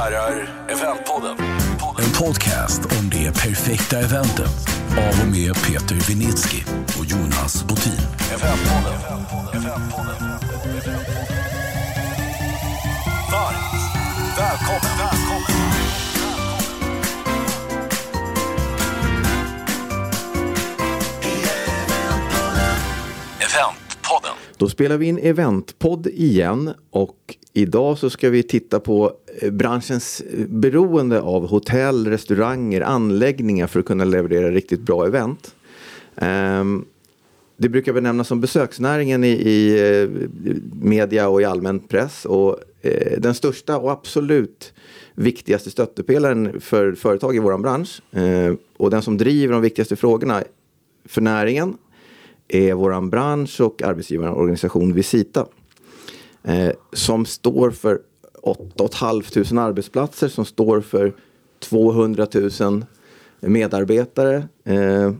herrar, Eventpodden. En podcast om det perfekta eventet av och med Peter Vinitsky och Jonas Botin. Eventpodden. Eventpodden. Varmt välkommen. välkommen. Eventpodden. Då spelar vi in eventpodd igen och idag så ska vi titta på eh, branschens eh, beroende av hotell, restauranger, anläggningar för att kunna leverera riktigt bra event. Ehm, det brukar benämnas som besöksnäringen i, i eh, media och i allmän press och den största och absolut viktigaste stöttepelaren för företag i vår bransch och den som driver de viktigaste frågorna för näringen är våran bransch och arbetsgivarorganisation Visita. Eh, som står för 8 500 arbetsplatser, som står för 200 000 medarbetare. Eh,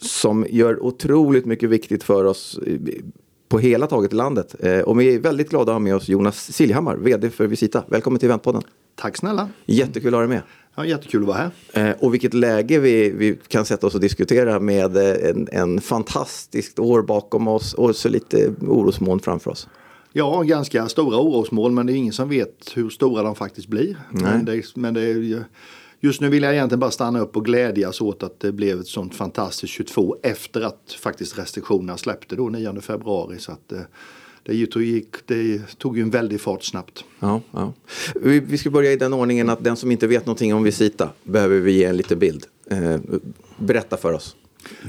som gör otroligt mycket viktigt för oss eh, på hela taget i landet. Eh, och vi är väldigt glada att ha med oss Jonas Siljahammar, VD för Visita. Välkommen till Eventpodden. Tack snälla. Jättekul att ha dig med. Ja, jättekul att vara här. Eh, och vilket läge vi, vi kan sätta oss och diskutera med eh, en, en fantastiskt år bakom oss och så lite orosmoln framför oss. Ja, ganska stora orosmål men det är ingen som vet hur stora de faktiskt blir. Men, det, men det är, ju- just nu vill jag egentligen bara stanna upp och glädjas åt att det blev ett sånt fantastiskt 22 efter att faktiskt restriktionerna släppte då 9 februari. Så att eh, det, gick, det, tog ju en väldig fart snabbt. Ja, ja. Vi, vi ska börja i den ordningen att den som inte vet någonting om Visita behöver vi ge en liten bild. Eh, berätta för oss.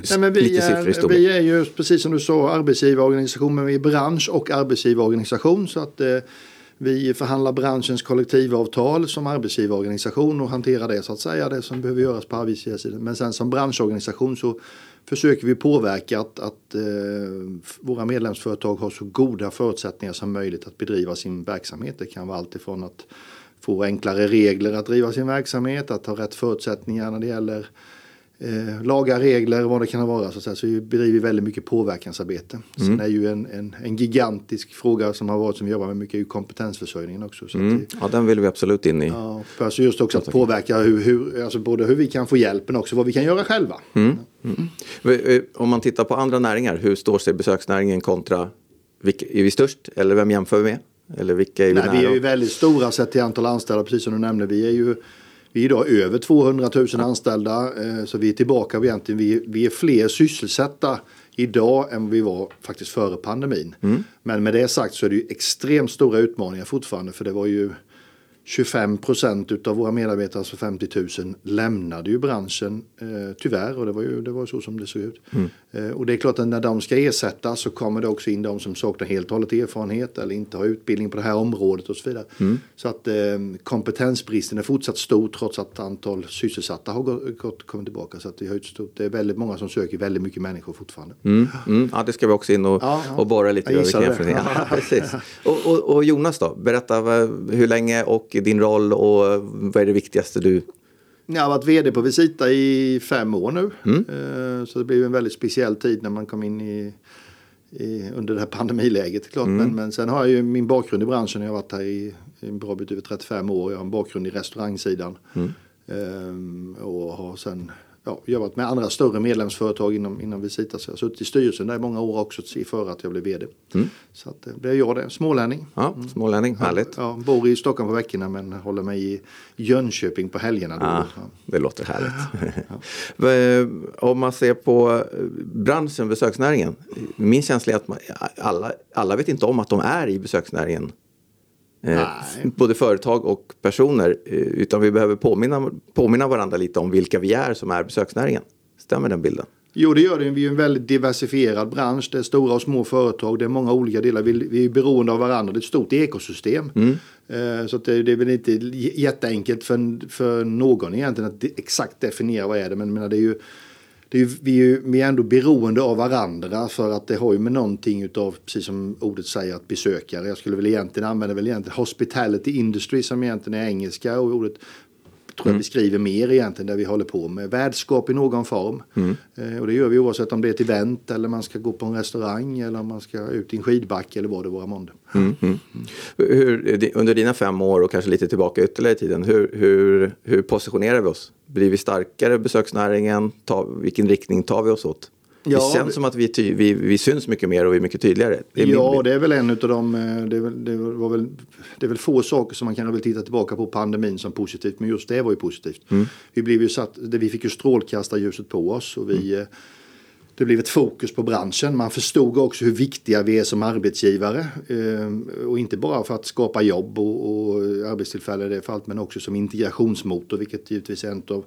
Nej, men vi, är, vi är ju precis som du sa arbetsgivarorganisation men vi är bransch och arbetsgivarorganisation så att eh, vi förhandlar branschens kollektivavtal som arbetsgivarorganisation och hanterar det så att säga det som behöver göras på arbetsgivarsidan. Men sen som branschorganisation så försöker vi påverka att, att eh, våra medlemsföretag har så goda förutsättningar som möjligt att bedriva sin verksamhet. Det kan vara allt ifrån att få enklare regler att driva sin verksamhet, att ha rätt förutsättningar när det gäller eh, lagar, regler, vad det kan vara. Så, säga. så vi bedriver väldigt mycket påverkansarbete. Sen är ju en, en, en gigantisk fråga som har varit som vi jobbar med mycket är ju kompetensförsörjningen också. Så Mm. vi, Ja, den vill vi absolut in i. ja, för alltså just också att påverka hur, hur, alltså både hur vi kan få hjälp men också vad vi kan göra själva. Eh, Om man tittar på andra näringar, hur står sig besöksnäringen kontra, vilka, är vi störst eller vem jämför vi med? Eller vilka är vi Nej, nära? vi är ju väldigt stora sett till antal anställda, precis som du nämnde. Vi är ju vi är idag över 200 000 anställda, eh, så vi är tillbaka egentligen. Vi, vi är fler sysselsatta idag än vi var faktiskt före pandemin. Men med det sagt så är det ju extremt stora utmaningar fortfarande, för det var ju 25 procent utav våra medarbetare, alltså 50 000, lämnade ju branschen eh, tyvärr och det var ju det var så som det såg ut. Eh, och det är klart att när de ska ersättas så kommer det också in de som saknar helt och hållet erfarenhet eller inte har utbildning på det här området och så vidare. Så att eh, kompetensbristen är fortsatt stor trots att antal sysselsatta har gått, gått, kommit tillbaka. Så att har ett stort, det är väldigt många som söker väldigt mycket människor fortfarande. Mm, mm, ja, det ska vi också in och, Ja, ja. och borra lite Jag i. det. erfarenheter- Ja, precis. Och, och, och Jonas då, berätta vad, hur länge och din roll och vad är det viktigaste du... Jag har varit vd på Visita i fem år nu. Eh, Så det blev en väldigt speciell tid när man kom in i, i, under det här pandemiläget. Klart. Men, men sen har jag ju min bakgrund i branschen. Jag har varit här i, i en bra bit över 35 år. Jag har en bakgrund i restaurangsidan. Ehm, och har sen ja, jobbat med andra större medlemsföretag inom, inom Visita. Så jag har suttit i styrelsen där i många år också före att jag blev vd. Så att, eh, det är jag det, smålänning. Ja, smålänning, härligt. Ja, bor i Stockholm på veckorna men håller mig i Jönköping på helgerna. Då. Ah, Ja. det låter härligt. Eh, Om man ser på eh, branschen, besöksnäringen. Min känsla är att man, alla, alla vet inte om att de är i besöksnäringen. Eh. Både företag och personer. eh, Utan vi behöver påminna, påminna varandra lite om vilka vi är som är besöksnäringen. Stämmer den bilden? Jo, det gör det. Vi är en väldigt diversifierad bransch. Det är stora och små företag. Det är många olika delar. Vi, är beroende av varandra. Det är ett stort ekosystem. Eh, Så det, är väl inte jätteenkelt för, för någon egentligen att exakt definiera vad är det. Men menar, det är ju, det är vi, är ju, vi är ändå beroende av varandra för att det har ju med någonting utav, precis som ordet säger, att besökare. Jag skulle väl egentligen använda väl egentligen hospitality industry som egentligen är engelska och ordet tror jag beskriver mer egentligen det vi håller på med. Värdskap i någon form. Eh, och det gör vi oavsett om det är ett event eller man ska gå på en restaurang eller om man ska ut i en skidbacke eller vad det vara månde. Hur, under dina fem år och kanske lite tillbaka ytterligare i tiden, hur, hur, hur positionerar vi oss? Blir vi starkare besöksnäringen? Ta, vilken riktning tar vi oss åt? Ja, det känns som att vi, ty, vi, vi syns mycket mer och vi är mycket tydligare. Det är Ja, det är väl en av de, eh, det väl, det var väl, det är väl få saker som man kan väl titta tillbaka på pandemin som positivt, men just det var ju positivt. Vi, blev ju satt, det- vi fick ju strålkastarljuset på oss och vi, eh, det blev ett fokus på branschen. Man förstod också hur viktiga vi är som arbetsgivare. eh, Och inte bara för att skapa jobb och, och arbetstillfällen i det fallet, men också som integrationsmotor, vilket givetvis är en av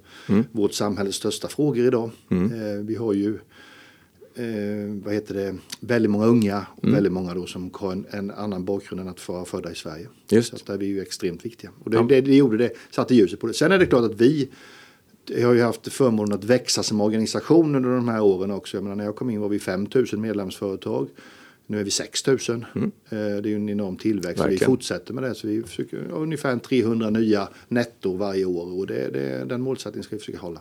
vårt samhälles största frågor idag. Eh, Vi har ju eh, vad heter det, väldigt många unga och väldigt många då som har en, en annan bakgrund än att vara födda i Sverige. Just. Så att där är vi ju extremt viktiga. Och det, Ja. det, det gjorde det, satte ljuset på det. Sen är det klart att vi jag har ju haft förmånen att växa som organisation under de här åren också. Jag menar, när jag kom in var vi 5 000 medlemsföretag. Nu är vi 6 000. Eh, Det är ju en enorm tillväxt. Vi fortsätter med det. Så vi försöker ja, ungefär en 300 nya netto varje år. Och det, det, den målsättningen ska vi försöka hålla.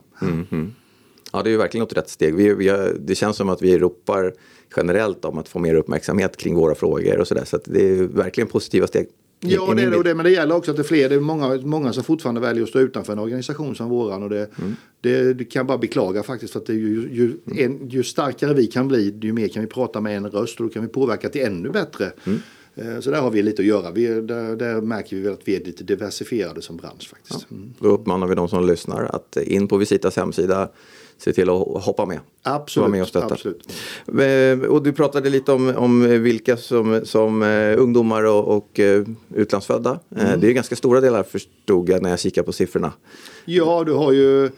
Ja, det är ju verkligen åt rätt steg. Vi, vi har, det känns som att vi ropar generellt om att få mer uppmärksamhet kring våra frågor och sådär. Så att det är verkligen positiva steg. Ja, det är det, och det, men det gäller också att det är fler. Det är många, många som fortfarande väljer att stå utanför en organisation som våran. Och det, det, det kan jag bara beklaga faktiskt. För att ju, ju, en, ju starkare vi kan bli, ju mer kan vi prata med en röst. Och då kan vi påverka till ännu bättre. Eh, Så där har vi lite att göra. Vi, är- där, där märker vi väl att vi är lite diversifierade som bransch faktiskt. Mm. Då uppmanar vi de som lyssnar att in på Visitas hemsida se till att hoppa med. Absolut, Vara med och stötta. absolut. Eh, Och du pratade lite om, om vilka som, som eh, ungdomar och, och eh, utlandsfödda. Mm. Det är ganska stora delar förstod jag när jag kikar på siffrorna. Ja, du har ju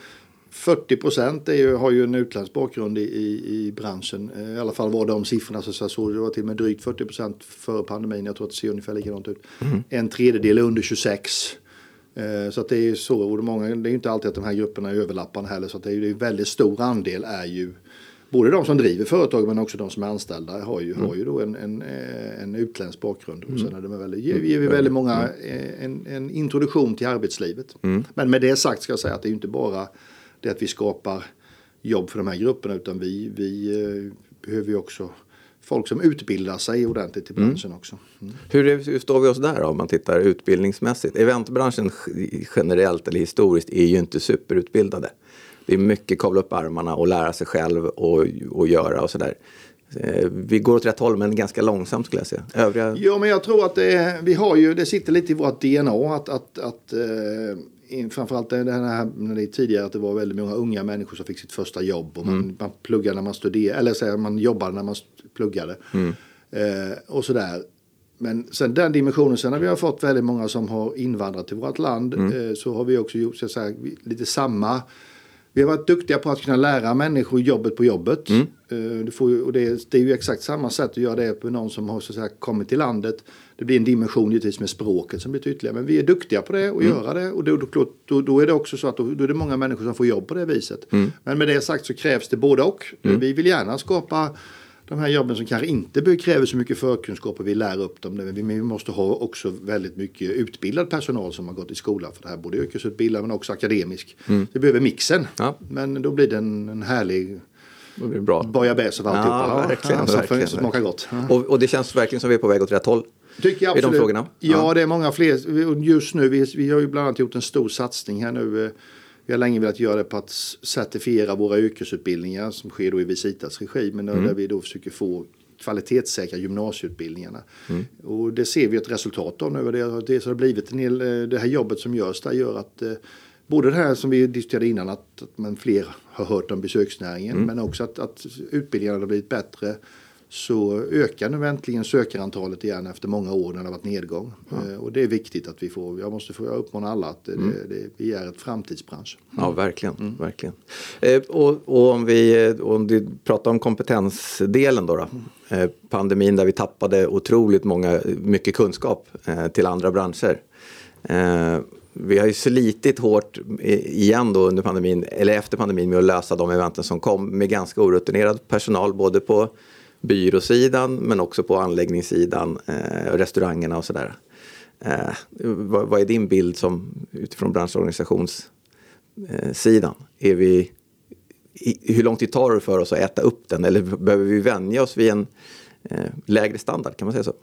40 procent har ju en utländsk bakgrund i, i, i branschen. I alla fall var de siffrorna så jag såg det var till och med drygt 40 procent före pandemin. Jag tror att det ser ungefär likadant ut. En tredjedel är under 26. Eh, Så att det är så. Och många, det är ju inte alltid att de här grupperna är överlappande heller. Så att det är ju en väldigt stor andel är ju Både de som driver företag men också de som är anställda har ju, har ju då en, en, eh, en utländsk bakgrund. Och sen är det väldigt, ger, ger vi väldigt många eh, en, en introduktion till arbetslivet. Men med det sagt ska jag säga att det är ju inte bara det att vi skapar jobb för de här grupperna utan vi, vi eh, behöver ju också folk som utbildar sig ordentligt i branschen också. Mm. Hur, hur står vi oss där då, om man tittar utbildningsmässigt? Eventbranschen generellt eller historiskt är ju inte superutbildade. Det är mycket kavla upp armarna och lära sig själv och, och göra och sådär. Eh, Vi går åt rätt håll men ganska långsamt skulle jag säga. Övriga... Ja, men jag tror att det, vi har ju, det sitter lite i vårt DNA att, att, att eh, framförallt det här när det tidigare att det var väldigt många unga människor som fick sitt första jobb och man, man pluggade när man studerade, eller säga, man jobbade när man pluggade. Eh, och sådär. Men sen den dimensionen, sen när vi har fått väldigt många som har invandrat till vårt land eh, så har vi också gjort så säga, lite samma vi har varit duktiga på att kunna lära människor jobbet på jobbet. Eh, Du får och det, är, det är ju exakt samma sätt att göra det på någon som har så säga, kommit till landet. Det blir en dimension givetvis med språket som blir ytterligare. Men vi är duktiga på det och göra det. Och då, då, då, är det också så att då, då är det många människor som får jobb på det viset. Men med det sagt så krävs det både och. Vi vill gärna skapa de här jobben som kanske inte kräver så mycket förkunskaper, vi lär upp dem. Men vi måste ha också väldigt mycket utbildad personal som har gått i skolan för det här. Både yrkesutbildad men också akademisk. Vi behöver mixen. Ja. Men då blir det en, en härlig Det blir bra. bouillabaisse av alltihopa. Ja, verkligen, så verkligen, smakar gott. Ja. Och, och det känns verkligen som vi är på väg åt rätt håll. Tycker jag I de absolut. frågorna? Ja, Ja. det är många fler. Just nu, vi, vi har ju bland annat gjort en stor satsning här nu. Vi har länge velat göra det på att certifiera våra yrkesutbildningar som sker då i Visitas regi. Men Mm. där vi då försöker få kvalitetssäkra gymnasieutbildningarna. Mm. Och det ser vi ett resultat av nu. Det, det, så har blivit en hel, eh, det här jobbet som görs där gör att eh, Både det här som vi diskuterade innan att, att man fler har hört om besöksnäringen Mm. men också att, att utbildningarna har blivit bättre så ökar nu äntligen sökarantalet igen efter många år när det har varit nedgång. Eh, och det är viktigt att vi får, jag måste få uppmana alla att det, det, det, vi är ett framtidsbransch. Ja, verkligen. verkligen. Eh, och, och om vi eh, om du pratar om kompetensdelen då. då eh, pandemin där vi tappade otroligt många, mycket kunskap till andra branscher. Vi har ju slitit hårt igen då under pandemin, eller efter pandemin med att lösa de eventen som kom med ganska orutinerad personal både på byråsidan men också på anläggningssidan, eh, restaurangerna och sådär. Eh, vad, vad är din bild som utifrån branschorganisationssidan? Eh, Är vi, i, hur lång tid tar det för oss att äta upp den? Eller behöver vi vänja oss vid en eh, lägre standard? Kan man säga så?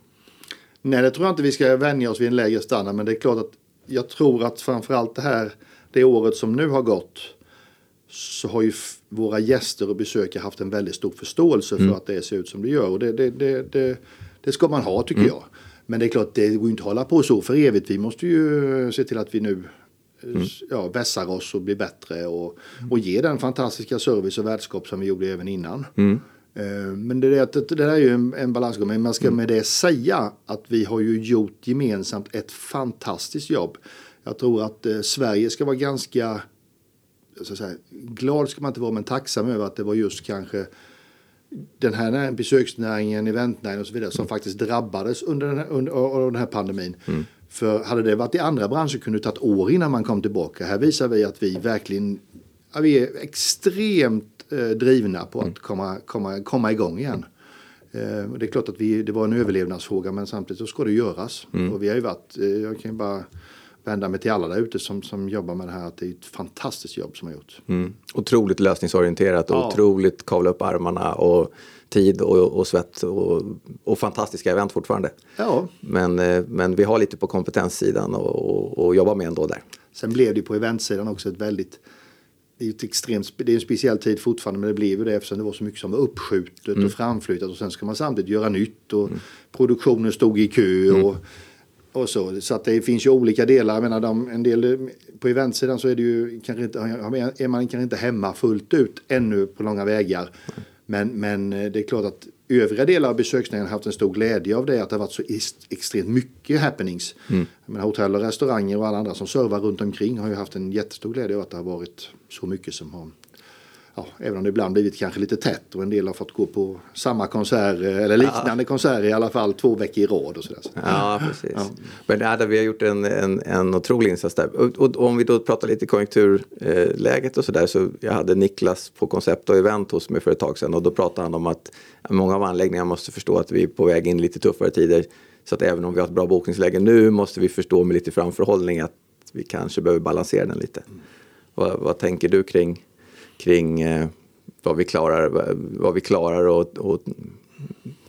Nej, det tror jag inte vi ska vänja oss vid en lägre standard. Men det är klart att jag tror att framförallt det här, det året som nu har gått, så har ju våra gäster och besökare haft en väldigt stor förståelse mm. för att det ser ut som det gör. Och det, det, det, det, det ska man ha tycker mm. jag. Men det är klart, det går inte att hålla på så för evigt. Vi måste ju se till att vi nu mm. ja, vässar oss och blir bättre och, och ger den fantastiska service och värdskap som vi gjorde även innan. Mm. Eh, men det, det, det där är ju en, en balansgång. Men man ska mm. med det säga att vi har ju gjort gemensamt ett fantastiskt jobb. Jag tror att eh, Sverige ska vara ganska så säga, glad ska man inte vara men tacksam över att det var just kanske den här besöksnäringen, eventnäringen och så vidare som mm. faktiskt drabbades under den här, under, den här pandemin. Mm. För hade det varit i andra branscher kunde det tagit år innan man kom tillbaka. Här visar vi att vi verkligen ja, vi är extremt eh, drivna på att mm. komma, komma, komma igång igen. Eh, det är klart att vi, det var en överlevnadsfråga men samtidigt så ska det göras. Mm. Och vi har ju varit, eh, jag kan ju bara vända mig till alla där ute som, som jobbar med det här att det är ett fantastiskt jobb som har gjorts. Mm. Otroligt lösningsorienterat och ja. otroligt kavla upp armarna och tid och, och svett och, och, fantastiska event fortfarande. Ja. Men, eh, men vi har lite på kompetenssidan och, och, och jobba med ändå där. Sen blev det på eventsidan också ett väldigt det är, ett extremt, det är en speciell tid fortfarande men det blev ju det eftersom det var så mycket som var uppskjutet mm. och framflyttat och sen ska man samtidigt göra nytt och mm. produktionen stod i kö och, mm. Och så. Så att det finns ju olika delar. Jag menar, de, en del, på eventsidan så är, det ju, kanske inte, är man kanske inte hemma fullt ut ännu på långa vägar. Men, men eh, det är klart att övriga delar av besöksnäringen har haft en stor glädje av det. Att det har varit så extremt mycket happenings. Mm. Men hotell och restauranger och alla andra som servar runt omkring har ju haft en jättestor glädje av att det har varit så mycket som har ja, även om det ibland blivit kanske lite tätt och en del har fått gå på samma konsert eller liknande ja. konserter i alla fall två veckor i rad och sådär. Ja, precis. Ja. Men ja, vi har gjort en, en, en otrolig insats där. Och, och, om vi då pratar lite konjunkturläget och sådär så jag hade Niklas på koncept och event hos mig för ett tag sedan och då pratade han om att många av anläggningarna måste förstå att vi är på väg in i lite tuffare tider. Så att även om vi har ett bra bokningsläge nu måste vi förstå med lite framförhållning att vi kanske behöver balansera den lite. Mm. Vad, vad tänker du kring kring eh, vad vi klarar, vad vi klarar och, och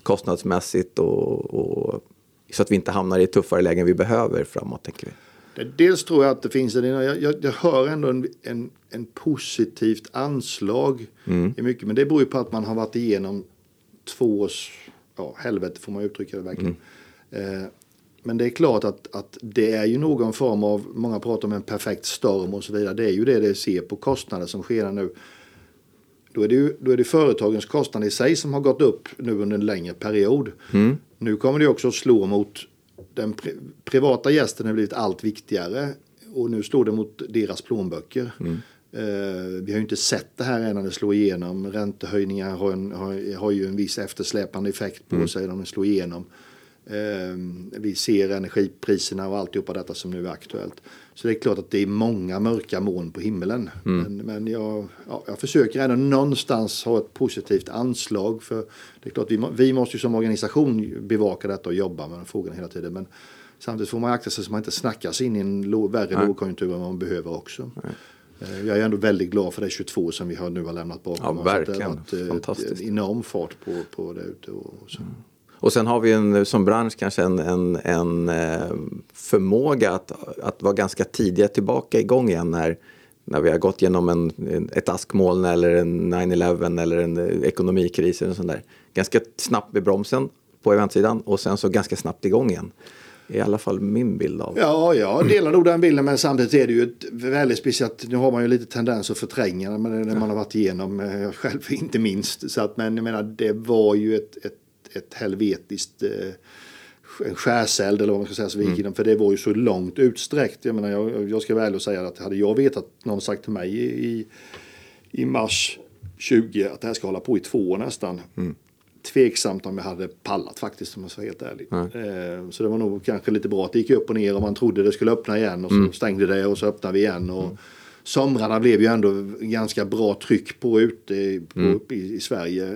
kostnadsmässigt och, och, så att vi inte hamnar i tuffare lägen vi behöver framåt. Tänker vi. Dels tror jag att det finns en, jag, jag, jag hör ändå en, en, en positivt anslag mm. i mycket, men det beror ju på att man har varit igenom två års, ja helvete får man uttrycka det verkligen. Mm. Eh, men det är klart att, att det är ju någon form av, många pratar om en perfekt storm och så vidare. Det är ju det det ser på kostnader som sker nu. Då är, det ju, då är det företagens kostnader i sig som har gått upp nu under en längre period. Mm. Nu kommer det också att slå mot den pri privata gästen har blivit allt viktigare och nu slår det mot deras plånböcker. Mm. Uh, vi har ju inte sett det här än när det slår igenom. Räntehöjningar har, en, har, har ju en viss eftersläpande effekt på mm. sig när de slår igenom. Ehm, vi ser energipriserna och alltihopa detta som nu är aktuellt. Så det är klart att det är många mörka moln på himmelen. Mm. Men, men jag, ja, jag försöker ändå någonstans ha ett positivt anslag. För det är klart, vi, vi måste ju som organisation bevaka detta och jobba med de frågorna hela tiden. Men samtidigt får man akta sig så man inte snackas in i en lo, värre Nej. lågkonjunktur än man behöver också. Nej. Ehm, jag är ändå väldigt glad för det 22 som vi har nu har lämnat bakom oss. Ja, verkligen. Det har varit eh, en enorm fart på, på det ute. Och så. Mm. Och sen har vi en, som bransch kanske en, en, en eh, förmåga att, att vara ganska tidiga tillbaka igång igen när, när vi har gått igenom en, ett askmoln eller en 9-11 eller en eh, ekonomikris eller sånt där. Ganska snabbt med bromsen på eventsidan och sen så ganska snabbt igång igen. I alla fall min bild av. Ja, jag delar nog den bilden men samtidigt är det ju ett väldigt speciellt. Nu har man ju lite tendens att förtränga när man, har varit igenom, eh, själv inte minst. Så att, men jag menar det var ju ett, ett ett helvetiskt eh, skärseld eller vad man ska säga, så vi gick mm. för det var ju så långt utsträckt. Jag, menar, jag, jag ska väl och säga att hade jag vetat, någon sagt till mig i, i mars 20 att det här ska hålla på i två år nästan. Mm. Tveksamt om jag hade pallat faktiskt om jag ska vara helt ärlig. Mm. Eh, så det var nog kanske lite bra att det gick upp och ner och man trodde det skulle öppna igen och så mm. stängde det och så öppnade vi igen. Och, somrarna blev ju ändå ganska bra tryck på ute på, mm. i, i, Sverige. Eh,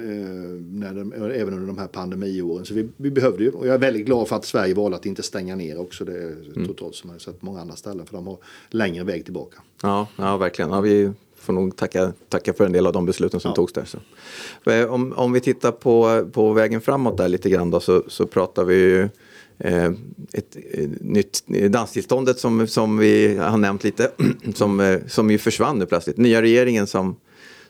när de, även under de här pandemiåren. Så vi, vi behövde ju, och jag är väldigt glad för att Sverige valde att inte stänga ner också. Det mm. totalt som har sett många andra ställen. För de har längre väg tillbaka. Ja, ja verkligen. Ja, vi får nog tacka, tacka för en del av de besluten som ja. togs där. Så. Eh, om, om vi tittar på, på vägen framåt där lite grann då, så, så pratar vi ju ett, ett, eh, nytt danstillståndet som, som vi har nämnt lite, som, eh, som ju försvann nu plötsligt. Nya regeringen som,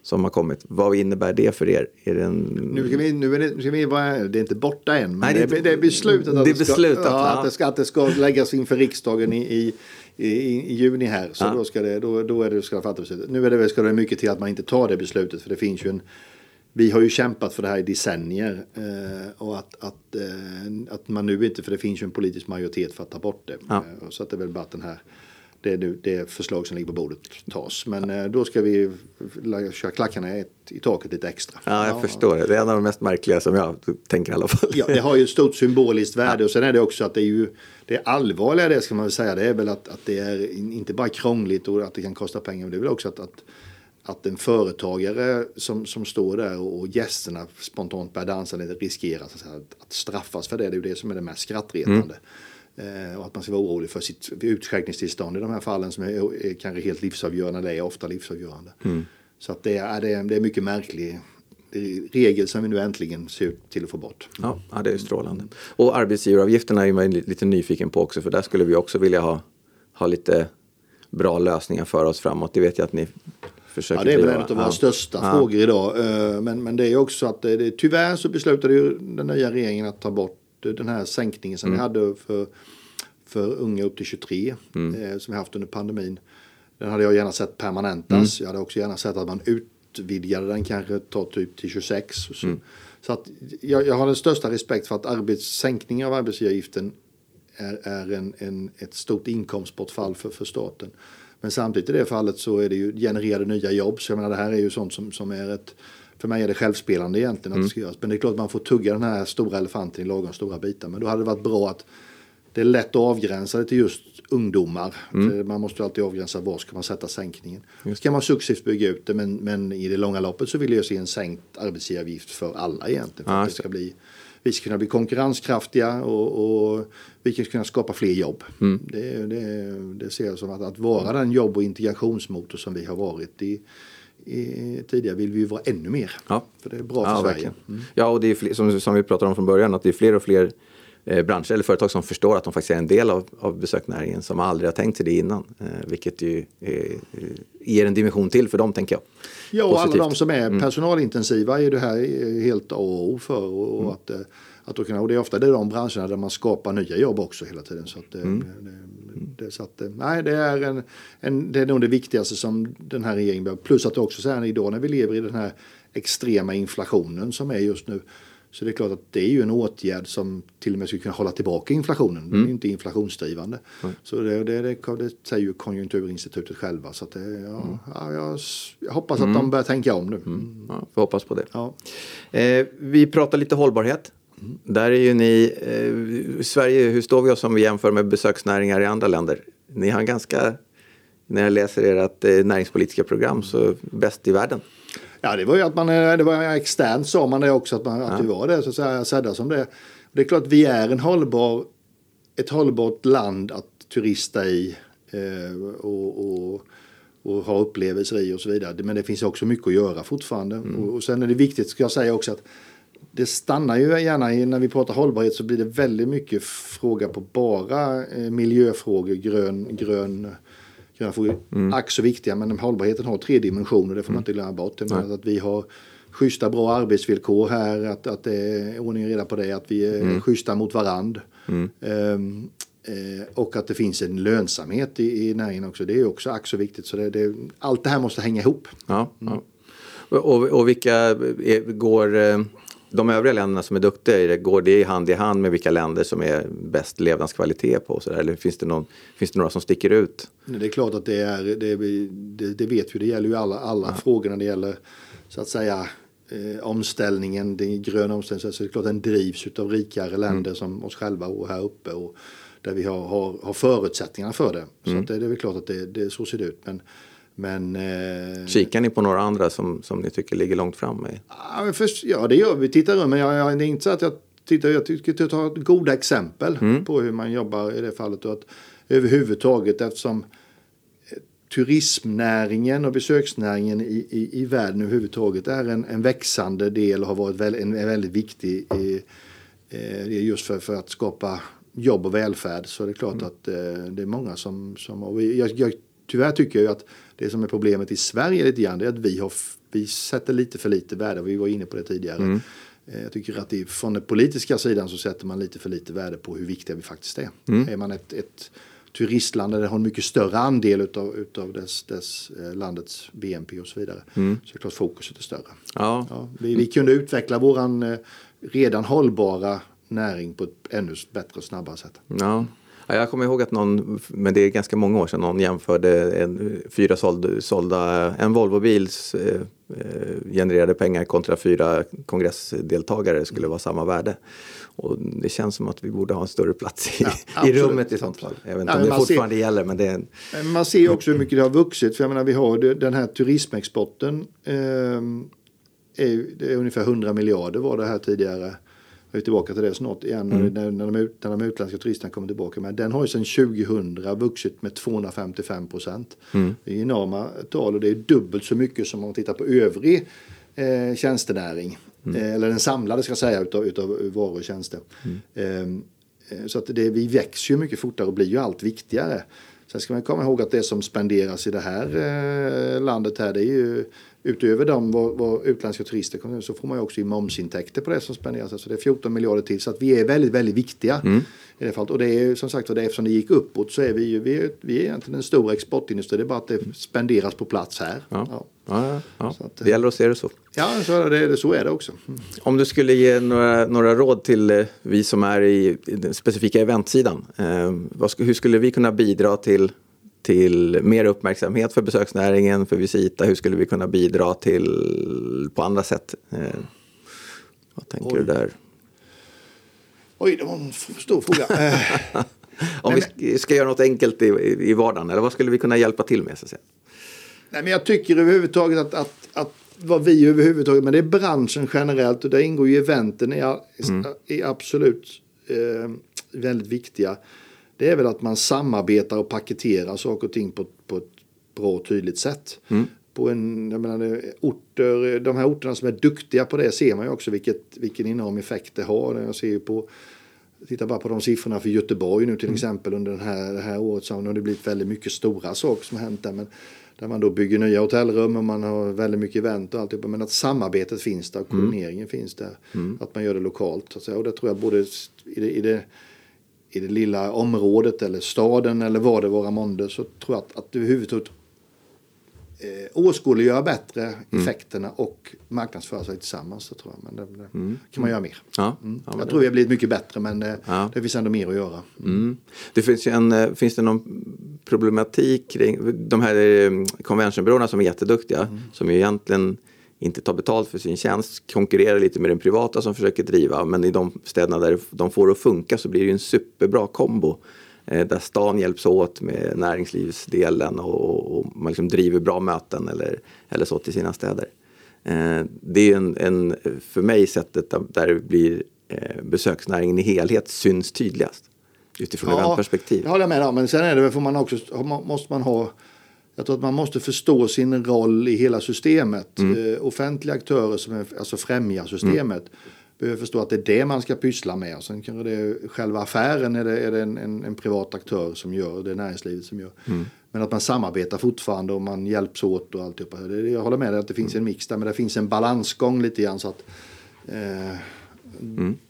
som har kommit. Vad innebär det för er? Är det, en... nu ska vi, nu är det, ska vi vara, det är inte borta än, men Nej, det, är, det är beslutat, att, det, ska, ja, att, det ska, att det ska läggas inför riksdagen i, i i, i, juni här. Så ja. då, ska det, då, då är det, ska det fatta beslutet. Nu är det, ska det mycket till att man inte tar det beslutet. För det finns ju en, vi har ju kämpat för det här i decennier. Eh, och att, att, eh, att man nu inte, för det finns ju en politisk majoritet för att ta bort det. Ja. Eh, så att det är väl bara att den här det, nu, det förslag som ligger på bordet tas. Men eh, då ska vi köra klackarna i, i taket lite extra. Ja, jag ja. förstår det. Det är en av de mest märkliga som jag tänker i alla fall. Ja, det har ju ett stort symboliskt värde ja. och sen är det också att det är ju det allvarliga det ska man väl säga. Det är väl att, att det är inte bara krångligt och att det kan kosta pengar. Men det är väl också att, att att en företagare som, som står där och gästerna spontant börjar dansa lite riskerar att, att straffas för det. Det är ju det som är det mest skrattretande. Mm. Eh, och att man ska vara orolig för sitt utskänkningstillstånd i de här fallen som är, är kanske helt livsavgörande, det är ofta livsavgörande. Mm. Så att det, är, det, är, det är mycket märklig regel som vi nu äntligen ser ut till att få bort. Ja, ja det är strålande. Och arbetsgivaravgifterna är man lite nyfiken på också för där skulle vi också vilja ha, ha lite bra lösningar för oss framåt. Det vet jag att ni försöker Ja, det är väl en av våra ja. största ja. frågor idag. Eh, men, men det är också att det, tyvärr så beslutade ju den nya regeringen att ta bort den här sänkningen som mm. vi hade för, för unga upp till 23 mm. eh, som vi haft under pandemin. Den hade jag gärna sett permanentas. Mm. Jag hade också gärna sett att man utvidgade den kanske ta typ till 26. Så, mm. så att jag, jag, har den största respekt för att arbetssänkning av arbetsgivaravgiften är, är en, en, ett stort inkomstbortfall för, för staten. Men samtidigt i det fallet så är det ju genererade nya jobb. Så jag menar det här är ju sånt som, som är ett för mig är det självspelande egentligen att mm. det ska göras. Men det är klart att man får tugga den här stora elefanten i lagom stora bitar. Men då hade det varit bra att det är lätt att avgränsa det till just ungdomar. Mm. Man måste alltid avgränsa var ska man sätta sänkningen. Just. kan man successivt bygga ut det men, men i det långa loppet så vill jag se en sänkt arbetsgivaravgift för alla egentligen. För ah, att det ska bli, vi ska kunna bli konkurrenskraftiga och, och vi ska kunna skapa fler jobb. Mm. Det, det, det ser jag som att, att vara den jobb och integrationsmotor som vi har varit i i, tidigare vill vi vara ännu mer. Ja. För det är bra för ja, Sverige. Mm. Ja, och det är fler, som, som vi pratade om från början, att det är fler och fler branscher eller företag som förstår att de faktiskt är en del av, av besöksnäringen som aldrig har tänkt sig det innan. Eh, vilket ju eh, ger en dimension till för dem, tänker jag. Ja, och Positivt. alla de som är mm. personalintensiva är det här helt A och O för. Och, mm. att, eh, att då kunna, och det är ofta det är de branscherna där man skapar nya jobb också hela tiden. Så att, eh, mm. det, det, så att, eh, nej, det, är en, en, det är nog det viktigaste som den här regeringen behöver. Plus att också så här idag när vi lever i den här extrema inflationen som är just nu. Så det är klart att det är ju en åtgärd som till och med skulle kunna hålla tillbaka inflationen. Mm. Den är ju inte inflationsdrivande. Mm. Så det, det, det, det, säger ju Konjunkturinstitutet själva. Så det, ja, mm. ja, jag, jag, hoppas att de mm. börjar tänka om nu. Mm. Ja, får hoppas på det. Ja. Eh, vi pratar lite hållbarhet. Där är ju ni, eh, Sverige, hur står vi oss om vi jämför med besöksnäringar i andra länder? Ni har ganska, när jag läser ert eh, näringspolitiska program, så bäst i världen. Ja, det var ju att man, eh, det var externt sa man det också, att, man, att ja. vi var det, så att säga, sedda som det. Det är klart, vi är en hållbar, ett hållbart land att turista i eh, och, och, och, ha upplevelser i och så vidare. Men det finns också mycket att göra fortfarande. Mm. Och, och sen är det viktigt, ska jag säga också, att det stannar ju gärna i, när vi pratar hållbarhet så blir det väldigt mycket fråga på bara eh, miljöfrågor, grön, grön, gröna frågor. Mm. Ack så viktiga, men hållbarheten har tre dimensioner, det får man inte glömma bort. Att vi har schyssta, bra arbetsvillkor här, att, att det är ordning och reda på det, att vi är mm. schyssta mot varandra. Mm. Um, eh, och att det finns en lönsamhet i, i näringen också. Det är också ack så viktigt. Så det, det, allt det här måste hänga ihop. Ja, ja. Och, och vilka är, går eh, de övriga länderna som är duktiga i det, går det hand i hand med vilka länder som är bäst levnadskvalitet på? Så där? Eller finns det, någon, finns det några som sticker ut? Det är klart att det är, det, det, det vet vi, det gäller ju alla, alla ja. frågor när det gäller så att säga eh, omställningen, den gröna omställningen, så det är klart den drivs av rikare länder mm. som oss själva och här uppe och där vi har, har, har förutsättningarna för det. Så mm. det, det är väl klart att det, det så ser det ut. Men Men, eh, Kikar ni på några andra som, som ni tycker ligger långt fram? I? ja, först, ja, det gör vi. Tittar runt. Men jag, jag, det är inte så att jag tittar. Jag tycker att jag tar goda exempel på hur man jobbar i det fallet. Och att överhuvudtaget eftersom eh, turismnäringen och besöksnäringen i, i, i världen överhuvudtaget är en, en växande del och har varit väl, en, en väldigt viktig i, eh, just för, för att skapa jobb och välfärd så är det klart att eh, det är många som, som jag, jag, tyvärr tycker jag att det som är problemet i Sverige lite grann är att vi, har, vi sätter lite för lite värde, vi var inne på det tidigare. Eh, Jag tycker att det, från den politiska sidan så sätter man lite för lite värde på hur viktiga vi faktiskt är. Är man ett, ett turistland där det har en mycket större andel utav, utav dess, dess eh, landets BNP och så vidare. Så är det klart fokuset är större. Ja. Ja, vi, vi kunde utveckla våran eh, redan hållbara näring på ett ännu bättre och snabbare sätt. Ja. Ja, jag kommer ihåg att någon, men det är ganska många år sedan, någon jämförde en, fyra såld, sålda, en Volvobils eh, eh, genererade pengar kontra fyra kongressdeltagare skulle vara samma värde. Och det känns som att vi borde ha en större plats i, Ja, i rummet i sånt fall. Jag vet inte Ja, om det man ser- fortfarande gäller men det är en, Man ser också hur mycket det har vuxit. För jag menar, vi har den här turismexporten. ehm, är, är ungefär 100 miljarder var det här tidigare. Jag är tillbaka till det snart igen när, när, när, de, när de utländska turisterna kommer tillbaka. Men den har ju sedan 2000 vuxit med 255 procent. Det är enorma tal och det är dubbelt så mycket som om man tittar på övrig eh, tjänstenäring. Eh, eller den samlade ska jag säga utav, utav varor och tjänster. Ehm, Eh, Så att det, vi växer ju mycket fortare och blir ju allt viktigare. Sen ska man komma ihåg att det som spenderas i det här eh, landet här det är ju utöver de vad, vad utländska turister kommer så får man ju också i momsintäkter på det som spenderas. Så det är 14 miljarder till så att vi är väldigt, väldigt viktiga i det fallet. Och det är som sagt och det eftersom det gick uppåt så är vi ju vi är, vi är egentligen en stor exportindustri. Det är bara att det spenderas på plats här. ja, Ja. ja, ja, Så att, det gäller att se det så. Ja, så är det, så är det också. Mm. Om du skulle ge några, några råd till eh, vi som är i, i den specifika eventsidan. Eh, vad, hur skulle vi kunna bidra till, till mer uppmärksamhet för besöksnäringen, för Visita? Hur skulle vi kunna bidra till på andra sätt? Eh, vad tänker Oj. du där? Oj, det var en stor fråga. Eh, Om vi sk- ska göra något enkelt i, i, vardagen, eller vad skulle vi kunna hjälpa till med? Så att säga? Nej, men jag tycker överhuvudtaget att, att, att vad vi överhuvudtaget, men det är branschen generellt och där ingår ju eventen är, är absolut eh, väldigt viktiga. Det är väl att man samarbetar och paketerar saker och ting på, på ett bra och tydligt sätt. På en, jag menar, orter, de här orterna som är duktiga på det ser man ju också vilket, vilken enorm effekt det har. Jag ser ju på Titta bara på de siffrorna för Göteborg nu till exempel under den här, det här året så har det blivit väldigt mycket stora saker som har hänt där. Men där man då bygger nya hotellrum och man har väldigt mycket event och alltihopa. Men att samarbetet finns där och koordineringen finns där. Att man gör det lokalt. Och det tror jag både i det, i det i det lilla området eller staden eller vad det vara månde så tror jag att, att överhuvudtaget eh, åskådliggöra bättre effekterna och marknadsföra sig tillsammans. Så tror jag. Men det, det kan man göra mer. Ja, Mm. ja, jag det- tror vi har blivit mycket bättre men eh, Ja. det finns ändå mer att göra. Mm. Det finns, en, eh, finns det någon problematik kring de här eh, conventionbyråerna som är jätteduktiga som ju egentligen inte tar betalt för sin tjänst, konkurrerar lite med den privata som försöker driva men i de städerna där de får det att funka så blir det ju en superbra kombo eh, där stan hjälps åt med näringslivsdelen och, och man liksom driver bra möten eller, eller så till sina städer. Eh, det är en, en, för mig sättet där- blir eh, besöksnäringen i helhet syns tydligast utifrån eventperspektiv. det håller jag med om. Men sen är det, väl- får man också, måste man ha jag tror att man måste förstå sin roll i hela systemet. Mm. Eh, offentliga aktörer som är, alltså främjar systemet behöver förstå att det är det man ska pyssla med. Och sen kanske det är själva affären är det, är det en, en, en privat aktör som gör, det är näringslivet som gör. Mm. Men att man samarbetar fortfarande och man hjälps åt och alltihopa. Jag håller med dig att det finns en mix där, men det finns en balansgång lite grann så att eh,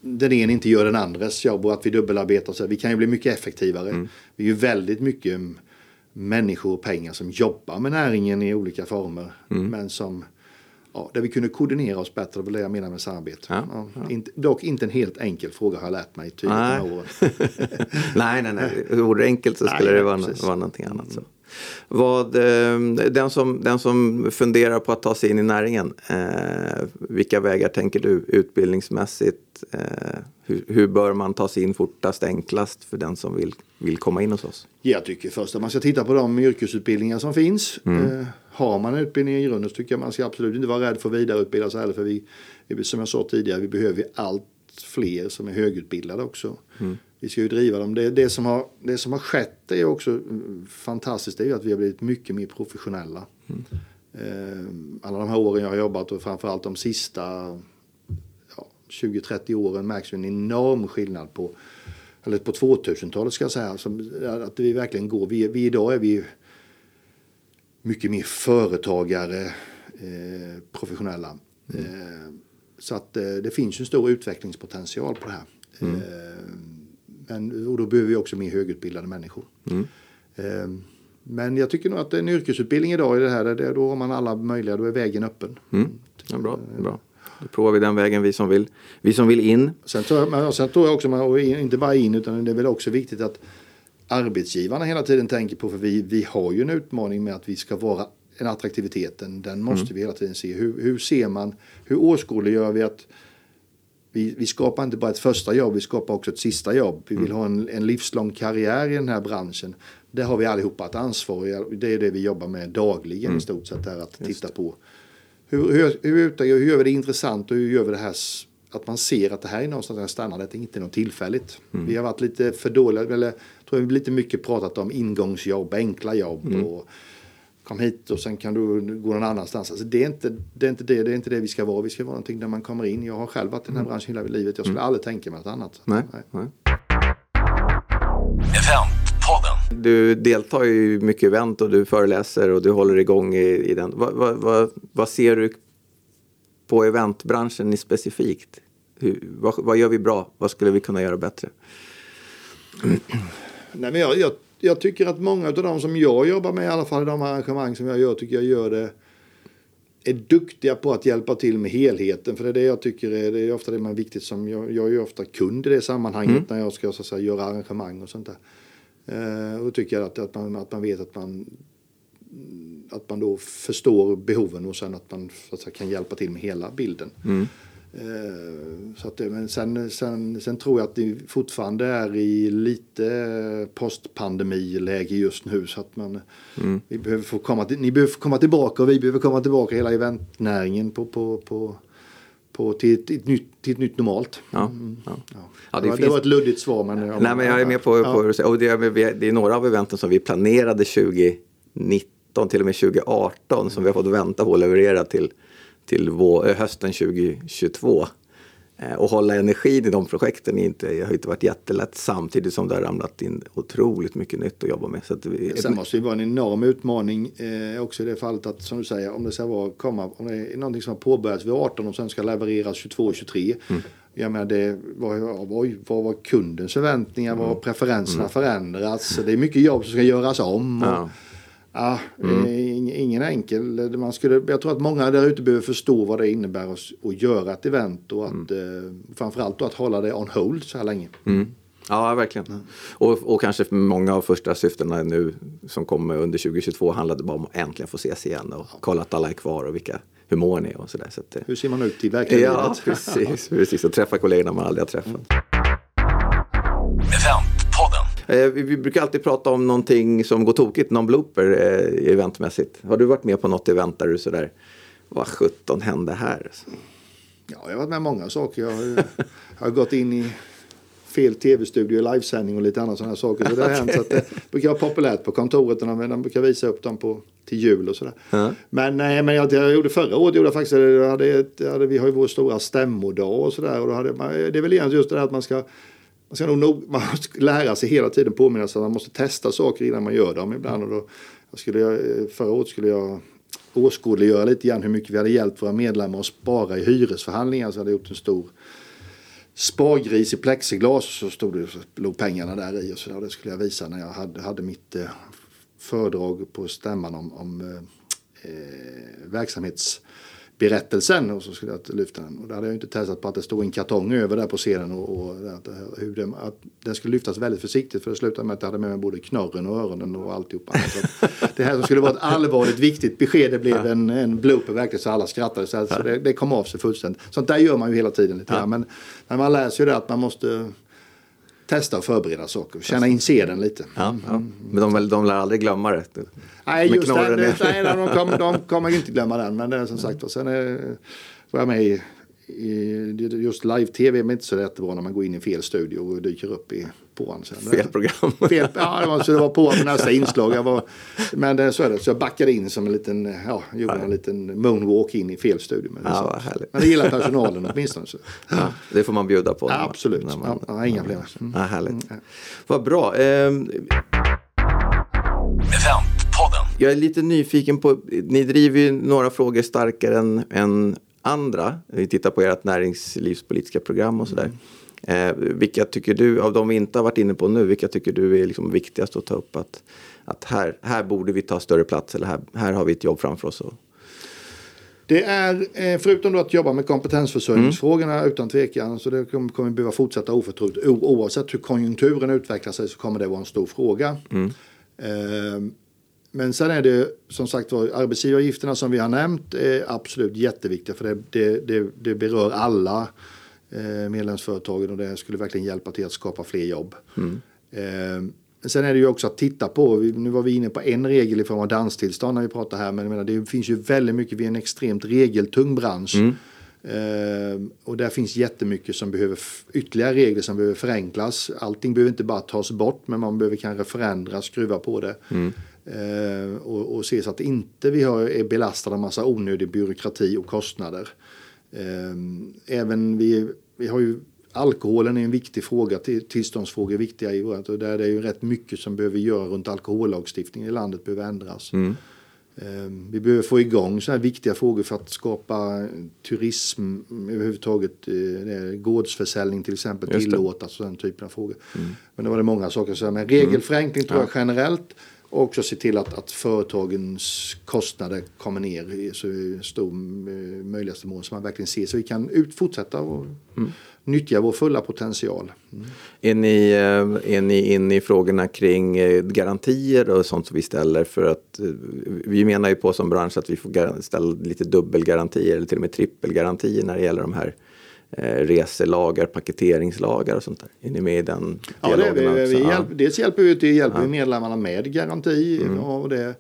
den ena inte gör den andres jobb och att vi dubbelarbetar. Så vi kan ju bli mycket effektivare. Vi är ju väldigt mycket mm, människor och pengar som jobbar med näringen i olika former. Men som, ja, där vi kunde koordinera oss bättre, det väl det jag menar med samarbete. Ja, Ja, Inte, dock inte en helt enkel fråga har jag lärt mig tydligt Nej. med åren. nej, nej, nej. Vore det enkelt så Nej, skulle det nej, vara, precis. vara någonting annat. Så. Vad, eh, den, som, den som funderar på att ta sig in i näringen, eh, vilka vägar tänker du utbildningsmässigt? Eh, hur, hur, bör man ta sig in fortast, enklast för den som vill, vill komma in hos oss? Jag tycker först att man ska titta på de yrkesutbildningar som finns. Mm. Eh, har man en utbildning i grunden så tycker jag man ska absolut inte vara rädd för att vidareutbilda sig heller. För vi, som jag sa tidigare, vi behöver allt fler som är högutbildade också. Mm. Vi ska ju driva dem. Det, det, som har, det som har skett är också fantastiskt. Det är ju att vi har blivit mycket mer professionella. Mm. Eh, alla de här åren jag har jobbat och framförallt de sista 20-30 åren märks en enorm skillnad på eller på 2000-talet ska jag säga. att vi verkligen går. Vi, vi idag är vi mycket mer företagare, eh, professionella. Mm. Eh, så att eh, det finns en stor utvecklingspotential på det här. Mm. Eh, men, och då behöver vi också mer högutbildade människor. Mm. Eh, men jag tycker nog att en yrkesutbildning idag är det här, då har man alla möjliga, då är vägen öppen. Mm. Ja, bra, bra. Då provar vi den vägen, vi som vill, vi som vill in. Sen tror jag, sen tror jag också, man, inte bara in, utan det är väl också viktigt att arbetsgivarna hela tiden tänker på, för vi, vi har ju en utmaning med att vi ska vara en attraktiviteten, den måste mm. vi hela tiden se. Hur, hur ser man, hur åskådliggör vi att vi, vi skapar inte bara ett första jobb, vi skapar också ett sista jobb. Vi vill mm. ha en, en livslång karriär i den här branschen. Det har vi allihopa ett ansvar Det är det vi jobbar med dagligen mm. i stort sett. Här, att Just titta på hur, hur, hur, hur gör vi det intressant och hur gör vi det här att man ser att det här är någonstans där stannar, det är inte något tillfälligt. Mm. Vi har varit lite för dåliga, eller tror jag lite mycket pratat om ingångsjobb, enkla jobb mm. och kom hit och sen kan du gå någon annanstans. Alltså det, är inte, det, är inte det, det är inte det vi ska vara. Vi ska vara någonting där man kommer in. Jag har själv varit i den här mm. branschen hela livet. Jag skulle mm. aldrig tänka mig något annat. Nej. Nej. Du deltar ju mycket i event och du föreläser och du håller igång i, i den. Vad, vad, vad, vad ser du på eventbranschen specifikt? Hur, vad, vad, gör vi bra? Vad skulle vi kunna göra bättre? Nej, men jag, jag jag tycker att många av de som jag jobbar med, i alla fall i de arrangemang som jag gör, tycker jag gör det är duktiga på att hjälpa till med helheten. För det är det jag tycker är, det är ofta det man är viktigt som, jag, jag är ju ofta kund i det sammanhanget mm. när jag ska så säga, göra arrangemang och sånt där. Eh, och då tycker jag att, att, man, att man vet att man att man då förstår behoven och sen att man så att säga, kan hjälpa till med hela bilden. Mm. Eh, så att, men sen, sen, sen tror jag att det fortfarande är i lite postpandemiläge just nu. Så att man, mm. vi behöver få komma, ni behöver komma tillbaka och vi behöver komma tillbaka hela eventnäringen på, på, på, på till, ett, ett nytt, till ett nytt normalt. Ja, mm. ja. ja. det, det, var, finns... det, var, ett luddigt svar. Men, Nej, men jag är med på, på och det, är, det är några av eventen som vi planerade 2019 till och med 2018 mm. som vi har fått vänta på att leverera till till vår, hösten 2022. Eh, och hålla energin i de projekten inte, har inte varit jättelätt samtidigt som det har ramlat in otroligt mycket nytt att jobba med. Så vi, Sen måste det vara en enorm utmaning eh, också i det fallet att som du säger om det ska vara, komma, om det är någonting som har påbörjats vid 18 och sen ska levereras 22 23. Mm. Jag menar, det, vad, vad, vad var kundens förväntningar? Vad har mm. preferenserna mm. förändrats? Det är mycket jobb som ska göras om. Och, ja. Ja, mm. ingen enkel. Man skulle, jag tror att många där ute behöver förstå vad det innebär att, att göra ett event och att mm. eh, framförallt att hålla det on hold så här länge. Mm. Ja, verkligen. Mm. Och, och kanske många av första syftena nu som kommer under 2022 handlade bara om att äntligen få ses igen och ja. kolla att alla är kvar och vilka, hur mår ni och sådär. Så att, hur ser man ut i verkligheten? Ja, precis. precis. Och träffa kollegorna man aldrig har träffat. Mm. Eh, vi brukar alltid prata om någonting som går tokigt, någon blooper eh, eventmässigt. Har du varit med på något event där du sådär, vad sjutton hände här? Ja, jag har varit med många saker. Jag har, jag har gått in i fel tv-studio, livesändning och lite andra sådana saker. Så det har okay. hänt. Så att det brukar vara populärt på kontoret och de brukar visa upp dem på, till jul och sådär. Mm. Men, nej, men jag, jag gjorde förra året, gjorde jag faktiskt, jag hade, jag hade, vi har ju vår stora stämmodag och sådär. Och då hade, det är väl egentligen just det där att man ska man ska nog nog man ska lära sig hela tiden påminna sig att man måste testa saker innan man gör dem ibland. Och då, jag skulle, förra året skulle jag åskådliggöra lite grann hur mycket vi hade hjälpt våra medlemmar att spara i hyresförhandlingar. Så hade jag gjort en stor spargris i plexiglas och så stod det, så låg pengarna där i och så och Det skulle jag visa när jag hade, hade mitt eh, föredrag på stämman om, om eh, eh verksamhets berättelsen och så skulle jag lyfta den. Och då hade jag inte testat på att det stod en kartong över där på scenen och, och att, hur det, att den skulle lyftas väldigt försiktigt för det slutade med att jag hade med mig både knorren och öronen och alltihopa. Så det här som skulle vara ett allvarligt viktigt besked det blev en, en blooper verkligen så alla skrattade så, så det, det, kom av sig fullständigt. Sånt där gör man ju hela tiden lite ja. men när man läser ju det att man måste testa och förbereda saker. Känna in seden lite. Ja, ja. Men de, de lär aldrig glömma det? Nej, just det. Nej, de, kommer, de kommer inte glömma den. Men det är som sagt och sen är, var jag med i, i just live-tv är inte så jättebra när man går in i fel studio och dyker upp i på Sen. Fel program. Fel, ja, det var, så det var på nästa inslag. Jag var, men det, så är det. Så jag backade in som en liten, ja, gjorde en liten moonwalk in i fel studio. Men, ja, men det gillar personalen åtminstone. Så. Ja, det får man bjuda på. Ja, absolut. Man, ja, ja, inga problem. Mm. Ja, härligt. Mm. Vad bra. Eh, jag är lite nyfiken på, ni driver ju några frågor starkare än, än andra. Vi tittar på ert näringslivspolitiska program och sådär. Mm. Eh, vilka tycker du, av de vi inte har varit inne på nu, vilka tycker du är liksom viktigast att ta upp? Att, att här, här borde vi ta större plats eller här, här har vi ett jobb framför oss. Och... Det är, eh, förutom att jobba med kompetensförsörjningsfrågorna mm. utan tvekan, så det kommer, vi behöva fortsätta oförtrutet. Oavsett hur konjunkturen utvecklar sig så kommer det vara en stor fråga. Mm. Eh, men sen är det som sagt var arbetsgivaravgifterna som vi har nämnt är absolut jätteviktiga för det, det, det, det berör alla medlemsföretagen och det skulle verkligen hjälpa till att skapa fler jobb. Mm. Eh, sen är det ju också att titta på, nu var vi inne på en regel i form av danstillstånd när vi pratar här, men menar, det finns ju väldigt mycket, vi är en extremt regeltung bransch. Mm. Uh, och där finns jättemycket som behöver ytterligare regler som behöver förenklas. Allting behöver inte bara tas bort men man behöver kanske förändra, skruva på det. Mm. Uh, och, och, se så att inte vi har, är belastade av massa onödig byråkrati och kostnader. Ehm, även vi, vi har ju alkoholen är en viktig fråga, tillståndsfrågor är viktiga i vårt och där det är ju rätt mycket som behöver göra runt alkohollagstiftningen i landet behöver ändras. Mm. Ehm, vi behöver få igång sådana här viktiga frågor för att skapa turism överhuvudtaget. Eh, gårdsförsäljning till exempel tillåtas och den typen av frågor. Mm. Men det var det många saker. Men regelförenkling mm. tror jag generellt och också se till att, att företagens kostnader kommer ner i så stor eh, möjligaste mån så man verkligen ser så vi kan ut, fortsätta och mm. nyttja vår fulla potential. Mm. Är, ni, eh, är ni inne i frågorna kring eh, garantier och sånt som vi ställer för att vi menar ju på som bransch att vi får ställa lite dubbelgarantier eller till och med trippelgarantier när det gäller de här reselagar, paketeringslagar och sånt där? Är ni med i den ja, det, vi, vi hjälp. Dels hjälper vi, till, hjälper ja. medlemmarna med garanti mm. och det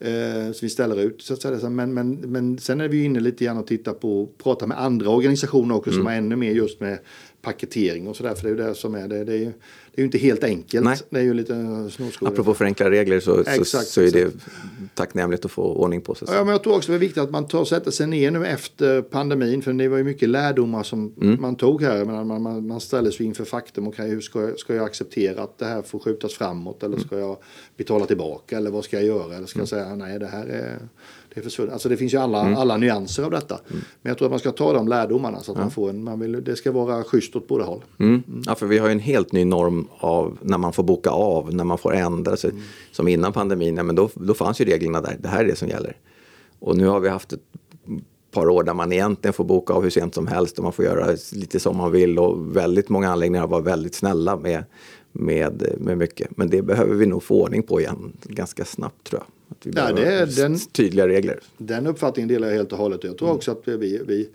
eh, som vi ställer ut. Så att säga. Men, men, men sen är vi inne lite grann och tittar på och pratar med andra organisationer också mm. som har ännu mer just med paketering och sådär. För det är ju det som är det. Det är ju, det är ju inte helt enkelt. Nej. Det är ju lite snårskog. Apropå förenkla regler så, exakt, så, så är det tacknämligt att få ordning på sig. Ja, men jag tror också det är viktigt att man tar och sätter sig ner nu efter pandemin. För det var ju mycket lärdomar som mm. man tog här. Man, man, man ställer sig inför faktum. Okay, hur ska jag, ska jag acceptera att det här får skjutas framåt? Eller mm. ska jag betala tillbaka? Eller vad ska jag göra? Eller ska jag mm. säga nej det här är är försvunnet. Alltså det finns ju alla, mm. alla nyanser av detta. Mm. Men jag tror att man ska ta de lärdomarna så att ja. man får en, man vill, det ska vara schysst åt båda håll. Mm. mm. Ja, för vi har ju en helt ny norm av när man får boka av, när man får ändra sig. Mm. Som innan pandemin, ja, men då, då fanns ju reglerna där, det här är det som gäller. Och nu har vi haft ett par år där man egentligen får boka av hur sent som helst och man får göra lite som man vill och väldigt många anläggningar var väldigt snälla med, med, med mycket. Men det behöver vi nog få ordning på igen ganska snabbt tror jag. Att vi ja, det är den, tydliga regler. Den uppfattningen delar jag helt och hållet. Jag tror också att vi, vi,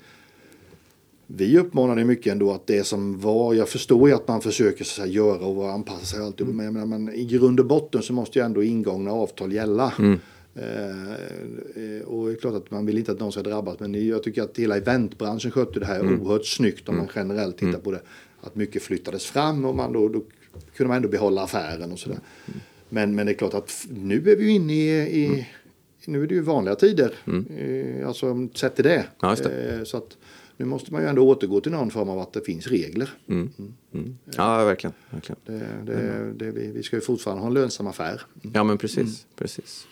vi uppmanade mycket ändå att det som var, jag förstår ju att man försöker så att göra och anpassa sig alltid, mm. men, men i grund och botten så måste ju ändå ingångna avtal gälla. Mm. Eh, och det är klart att man vill inte att någon ska drabbas men jag tycker att hela eventbranschen skötte det här mm. oerhört snyggt om man mm. generellt tittar mm. på det. Att mycket flyttades fram och man då, då kunde man ändå behålla affären och sådär. Mm. Men, men det är klart att nu är vi inne i, i mm. nu är det ju vanliga tider. Mm. Eh, alltså sett till det. Ja, det. Eh, så att nu måste man ju ändå återgå till någon form av att det finns regler. Mm. Mm. mm. Ja, verkligen. verkligen. Det, det, det, vi, vi ska ju fortfarande ha en lönsam affär. Ja, men precis. Mm. precis.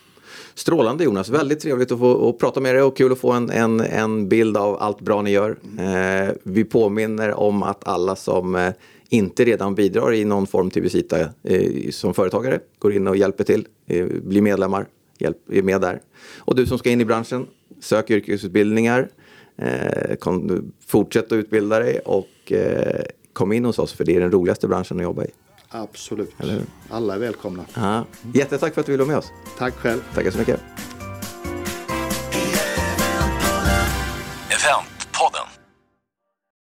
Strålande Jonas, väldigt trevligt att få att prata med dig och kul att få en, en, en bild av allt bra ni gör. Mm. Eh, vi påminner om att alla som eh, inte redan bidrar i någon form till Visita eh, som företagare går in och hjälper till, eh, blir medlemmar, hjälp, är med där. Och du som ska in i branschen, sök yrkesutbildningar. Eh, kom, fortsätt att utbilda dig och eh, kom in hos oss för det är den roligaste branschen att jobba i. Absolut. Alla är välkomna. Ja. Jättetack för att du ville vara med oss. Tack själv. Tackar så mycket.